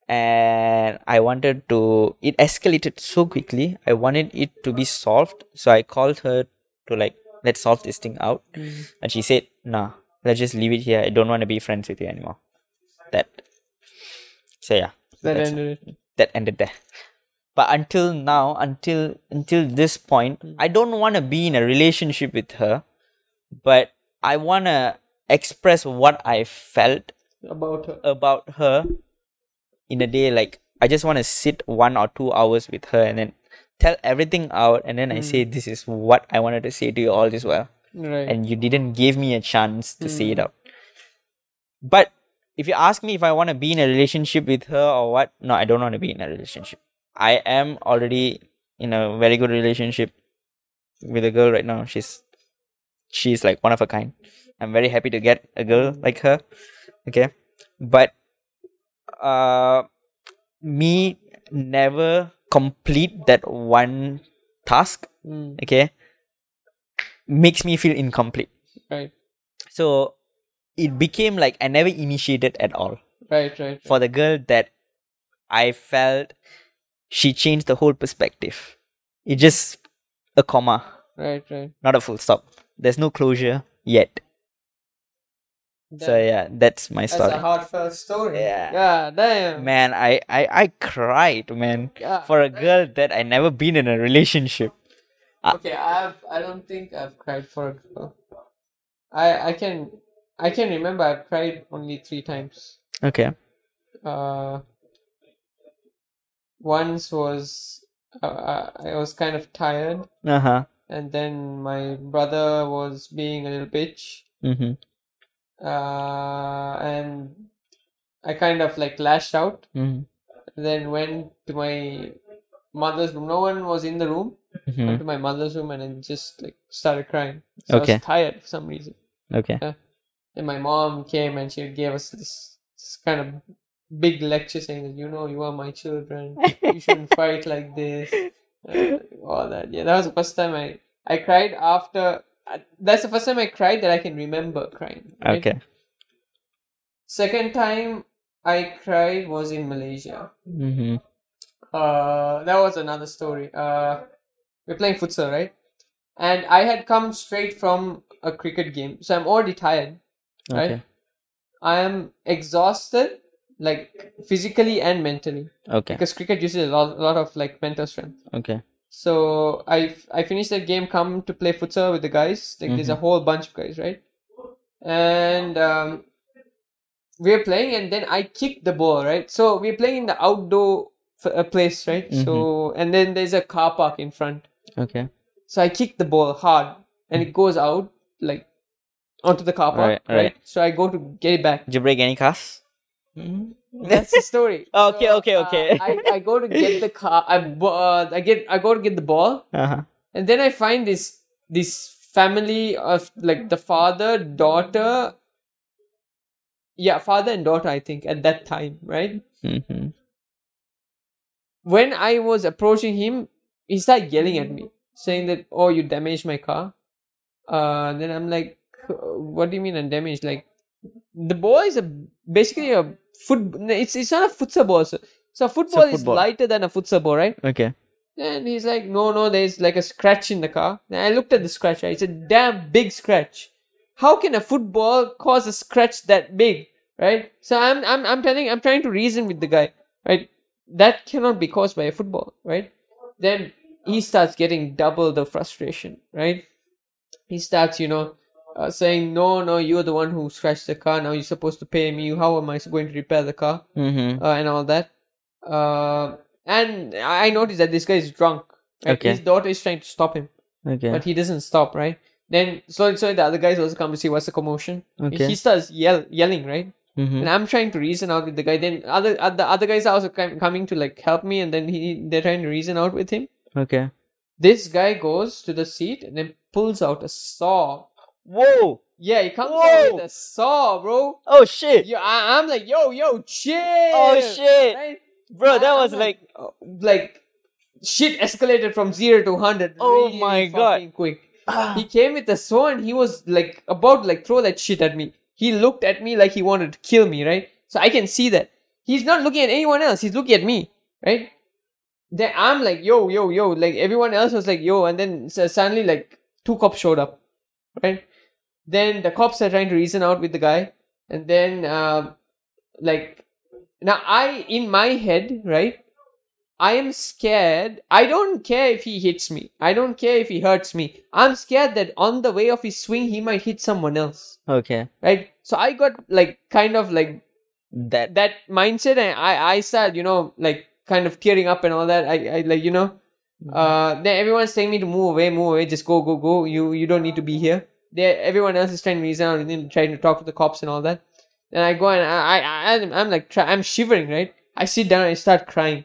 and i wanted to it escalated so quickly i wanted it to be solved so i called her to like let's solve this thing out Hmm. and she said nah let's just leave it here. I don't want to be friends with you anymore. That. So yeah. That ended it. that ended there. But until now until until this point mm. i don't want to be in a relationship with her but i want to express what i felt About her. about her in a day. Like i just want to sit one or two hours with her and then tell everything out and then i say mm. this is what i wanted to say to you all this while Right. and you didn't give me a chance to say it out. But if you ask me if I want to be in a relationship with her or what, no, I don't want to be in a relationship. I am already in a very good relationship with a girl right now. She's she's like one of a kind. I'm very happy to get a girl like her. Okay. But uh me never complete that one task, Hmm. okay, makes me feel incomplete. Right. So it became like I never initiated at all Right. Right. for the girl that I felt she changed the whole perspective. It just a comma, Right. Right. not a full stop. There's no closure yet. So yeah, that's my That's story. a heartfelt story. Yeah. Yeah. Damn. Man, I, I I cried, man, Yeah. for a girl that I never been in a relationship. Okay, I've I don't think I've cried for a girl. I I can I can remember I've cried only three times. Okay. Uh, once was uh, I was kind of tired, Uh huh. and then my brother was being a little bitch, Mhm. uh, and I kind of like lashed out. Mhm. Then went to my mother's room. No one was in the room. Mhm. Went to my mother's room and then just like started crying. So I was tired for some reason. Okay. And my mom came and she gave us this, this kind of big lecture saying that you know you are my children, you shouldn't fight like this, uh, all that. Yeah, that was the first time I I cried after. Uh, that's the first time I cried that I can remember crying. right? Okay. Second time I cried was in Malaysia. Mm-hmm. Uh, that was another story. Uh, we're playing futsal, right? And I had come straight from a cricket game, so I'm already tired. Right? Okay. I am exhausted, like physically and mentally, Okay. because cricket uses a lot, a lot of like mental strength. Okay. So I I finished that game, come to play futsal with the guys. Like there's a whole bunch of guys, right? And um, we're playing, and then I kick the ball, right? So we're playing in the outdoor f- uh, place, right? So and then there's a car park in front. Okay. So I kick the ball hard, and it goes out like onto the car park, Right, right? right. So I go to get it back. Did you break any cars? That's the story. Okay, okay, uh, okay. I, I go to get the car. I uh, I get I go to get the ball, Uh-huh. and then I find this this family of like the father, daughter. Yeah, father and daughter. I think at that time, right? Mm-hmm. When I was approaching him, he started yelling at me, saying that, "Oh, you damaged my car." Uh, then I'm like, "What do you mean I damaged?" Like, the ball is a basically a foot. It's it's not a futsal ball. So, so football is football. lighter than a futsal ball, right? Okay. And he's like, no, no, there's like a scratch in the car. And I looked at the scratch. Right? It's a damn big scratch. How can a football cause a scratch that big, right? So I'm, I'm, I'm telling, I'm trying to reason with the guy, right? That cannot be caused by a football, right? Then he starts getting double the frustration, right? He starts, you know, uh, saying, no, no, you're the one who scratched the car. Now you're supposed to pay me. How am I going to repair the car? Mm-hmm. uh, and all that. Uh, and I noticed that this guy is drunk. Right? Okay. His daughter is trying to stop him, Okay. but he doesn't stop. Right? Then so so the other guys also come to see what's the commotion. Okay. He starts yell yelling, right? mm-hmm. And I'm trying to reason out with the guy. Then other other other guys are also com- coming to like help me, and then he they're trying to reason out with him. Okay. This guy goes to the seat and then pulls out a saw. Whoa! Yeah, he comes Whoa. out with a saw, bro. Oh shit! Yeah, I, I'm like, yo, yo, chill. Oh shit! Right? Bro, that I- was like uh, like shit escalated from zero to hundred. Oh really my God. fucking Quick. He came with a saw and he was like about like throw that shit at me. He looked at me like he wanted to kill me, right? So I can see that he's not looking at anyone else. He's looking at me, right? Then I'm like, yo, yo, yo. Like everyone else was like, yo, and then suddenly like two cops showed up, right? Then the cops are trying to reason out with the guy, and then uh, like now I in my head, right? I am scared. I don't care if he hits me. I don't care if he hurts me. I'm scared that on the way of his swing he might hit someone else. okay. Right? So I got like kind of like That that mindset and I I started, you know, like kind of tearing up and all that. I, I like you know uh then everyone's telling me to move away, move away, just go, go, go. You you don't need to be here. There everyone else is trying to reason out and then trying to talk to the cops and all that. Then I go and I I, I I'm like try, I'm shivering, right? I sit down and I start crying.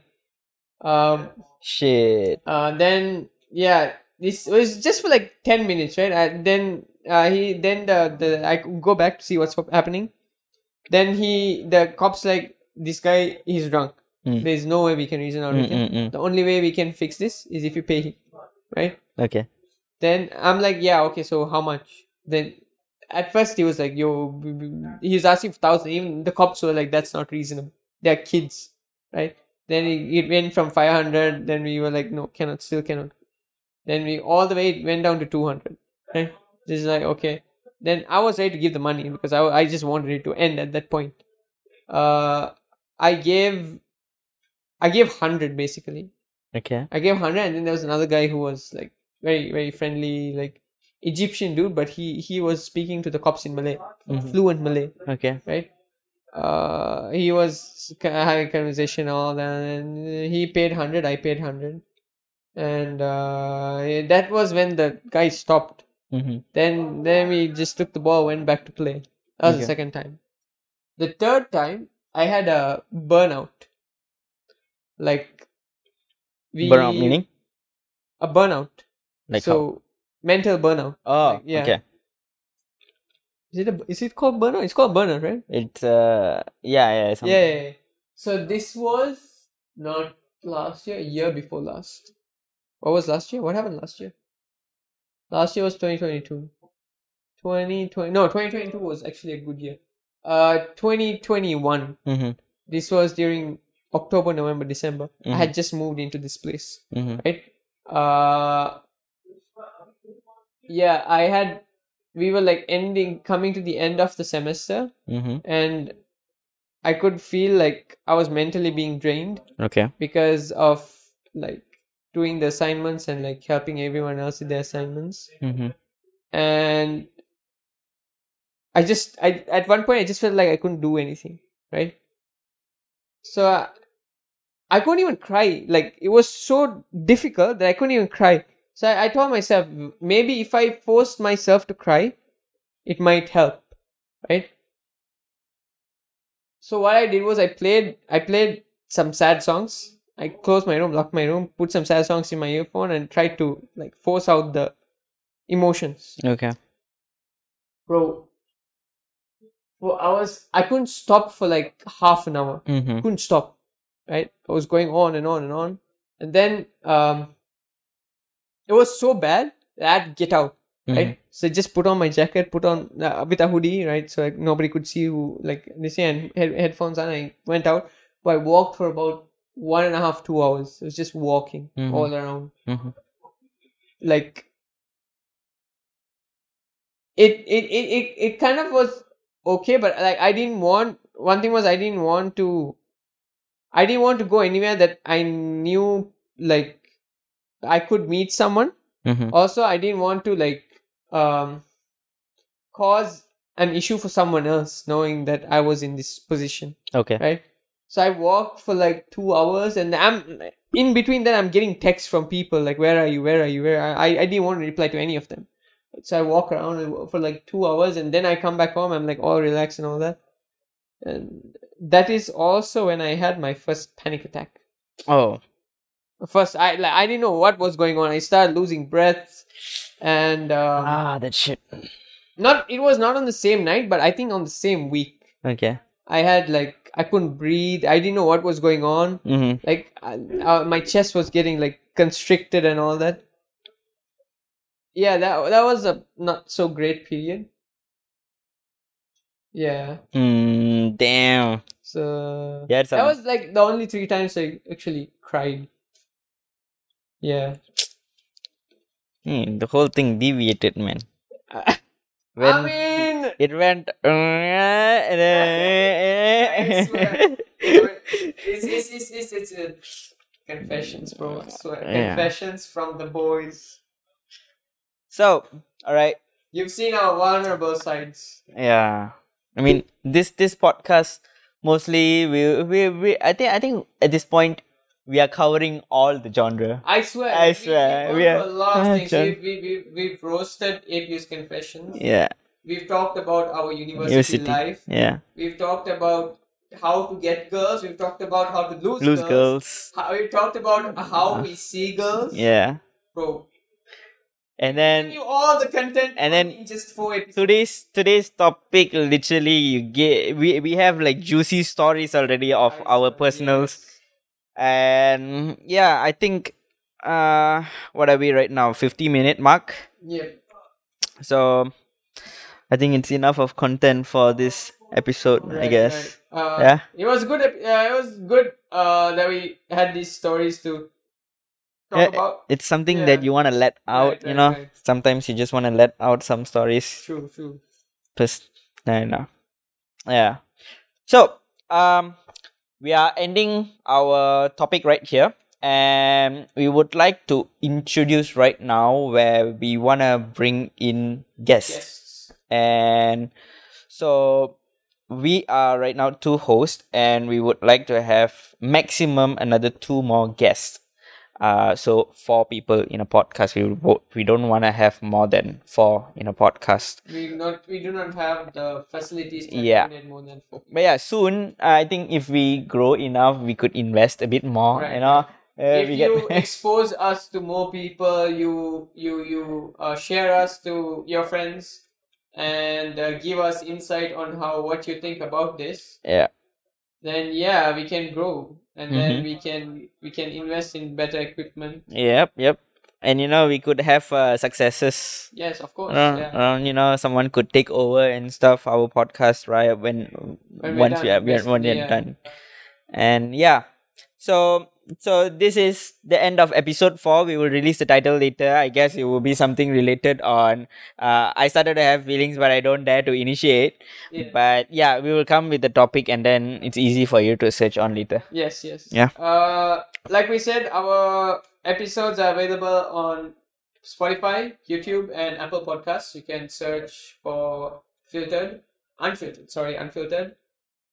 Um shit. uh then yeah, this was just for like ten minutes, right? I, then uh he then the the I go back to see what's happening. Then he the cops like this guy he's drunk. Mm. There's no way we can reason out with him. The only way we can fix this is if you pay him, right? Okay. Then I'm like, yeah, okay, so how much? Then at first he was like, yo, he was asking for thousand. Even the cops were like, that's not reasonable. They're kids, right? Then it, it went from 500. Then we were like, no, cannot, still cannot. Then we all the way it went down to 200, right? This is like, okay. Then I was ready to give the money because I, I just wanted it to end at that point. Uh, I gave, I gave 100 basically. Okay. I gave 100 and then there was another guy who was like very very friendly like Egyptian dude but he he was speaking to the cops in Malay Mhm. fluent Malay Okay. right uh he was having a conversation and all that and he paid 100 I paid 100 and uh that was when the guy stopped Mm-hmm. then then we just took the ball went back to play that was Okay. the second time the third time I had a burnout like we Burnout meaning? a burnout Like so mental burnout? Oh, like, yeah. okay. is it a, is it called burnout it's called burnout right It's uh yeah yeah something. yeah, yeah, yeah. So this was not last year, year before last. What was last year? What happened last year? Last year was 2022. 2020 no 2022 was actually a good year. Uh 2021. Mm-hmm. This was during October, November, December. I Mhm. had just moved into this place. Mm-hmm. right? Uh, yeah, I had. We were like ending, coming to the end of the semester, Mm-hmm. and I could feel like I was mentally being drained Okay. because of like doing the assignments and like helping everyone else with their assignments. Mm-hmm. And I just, I at one point, I just felt like I couldn't do anything, right? So I, I couldn't even cry. Like it was so difficult that I couldn't even cry. So I, I told myself maybe if I forced myself to cry, it might help, right? So what I did was I played I played some sad songs. I closed my room, locked my room, put some sad songs in my earphone, and tried to like force out the emotions, Okay. bro. For hours, I couldn't stop for like half an hour. Mm-hmm. couldn't stop right? I was going on and on and on. And then um it was so bad that i had to get out right? So I just put on my jacket put on uh, with a hoodie right? So like nobody could see who like they say and head, headphones on i went out. But i walked for about one and a half two hours. It was just walking Mhm. all around. Mm-hmm. like it it, it it it kind of was okay but like i didn't want one thing was i didn't want to i didn't want to go anywhere that i knew like i could meet someone. Mm-hmm. also i didn't want to like um cause an issue for someone else knowing that i was in this position Okay. right? So i walked for like two hours and i'm in between that i'm getting texts from people like where are you? Where are you? Where are I, I didn't want to reply to any of them so i walk around for like two hours and then i come back home i'm like all relaxed and all that and that is also when i had my first panic attack Oh. first i like i didn't know what was going on i started losing breath and um, Ah, that shit. not it was not on the same night but i think on the same week Okay. i had like i couldn't breathe i didn't know what was going on Mm-hmm. like uh, uh, my chest was getting like constricted and all that yeah that that was a not so great period yeah Mm, damn. so Yeah, it's that was like the only three times i actually cried yeah Hmm, the whole thing deviated, man. i mean it went. I swear. it's, it's, it's, it's, it's uh, confessions bro i swear Yeah. confessions from the boys so, all right. you've seen our vulnerable sides Yeah. I mean, this this podcast mostly we we, we I think I think at this point we are covering all the genre. I swear. I we- swear, We, we have are- a lot of things. We, we, we, we've roasted APU's confessions. Yeah. We've talked about our university, University. life. Yeah. We've talked about how to get girls. We've talked about how to lose, Lose girls. girls. How, we've talked about how uh, we see girls. Yeah. Bro, And then you all the content And then just episodes. today's today's topic literally you get we we have like juicy stories already of I our personals. yes. And yeah, I think uh what are we right now? 50 minute mark. Yep. So I think it's enough of content for this episode, I guess. right. Uh, Yeah. It was good. Uh, it was good uh, that we had these stories to about. It's something that you want to let out, Right, you right, know. right. Sometimes you just want to let out some stories. True, true. Just I know. Yeah. So um we are ending our topic right here. And we would like to introduce right now where we wanna bring in guests. Yes. and so we are right now two hosts and we would like to have maximum another two more guests uh so four people in a podcast we we don't want to have more than four in a podcast We not we do not have the facilities to Yeah. more than four. but yeah soon i think if we grow enough we could invest a bit more Right, you know Uh, if you get expose us to more people, you you you uh, share us to your friends and uh, give us insight on how what you think about this. yeah then yeah, we can grow, and then Mhm. we can we can invest in better equipment. Yep, yep. And you know, we could have uh, successes. Yes, of course. Uh, yeah. uh, you know, someone could take over and stuff our podcast right when, When once we done, are we are- when we're yeah. done. And yeah, so so this is the end of episode four. We will release the title later. I guess it will be something related on. Uh, I started to have feelings, but I don't dare to initiate. Yeah. But yeah, we will come with the topic, and then it's easy for you to search on later. Yes, yes. Yeah. Uh, like we said, our episodes are available on Spotify, YouTube, and Apple Podcasts. You can search for filtered, unfiltered. Sorry, unfiltered.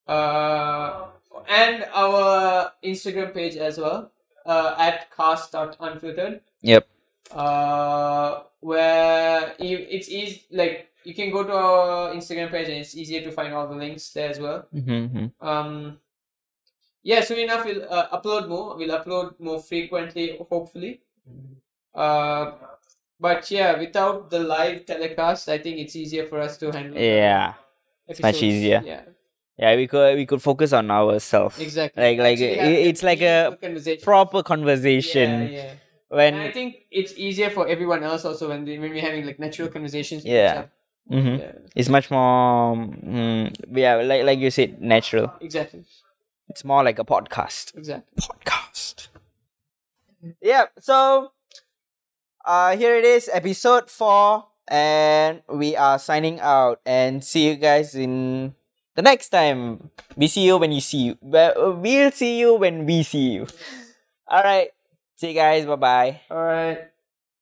Uh, and our Instagram page as well. Uh, at cast.unfiltered. Yep. Uh, where you, it's easy. Like you can go to our Instagram page, and it's easier to find all the links there as well Mm-hmm. um yeah soon enough we'll uh, upload more we'll upload more frequently hopefully uh but yeah without the live telecast i think it's easier for us to handle the Yeah. much easier. yeah Yeah, we could we could focus on ourselves. exactly Like like Actually i- it's like a conversation proper conversation yeah, yeah. when and i think it's easier for everyone else also when they, when we're having like natural conversations with Yeah. each other. Mhm. yeah it's much more mm, yeah like like you said natural. exactly It's more like a podcast. exactly Podcast. Yeah. So, uh, here it is, episode four, and we are signing out. And see you guys in the next time. We see you when you see you. Well, see you when we see you. All right. See you guys. Bye bye. all right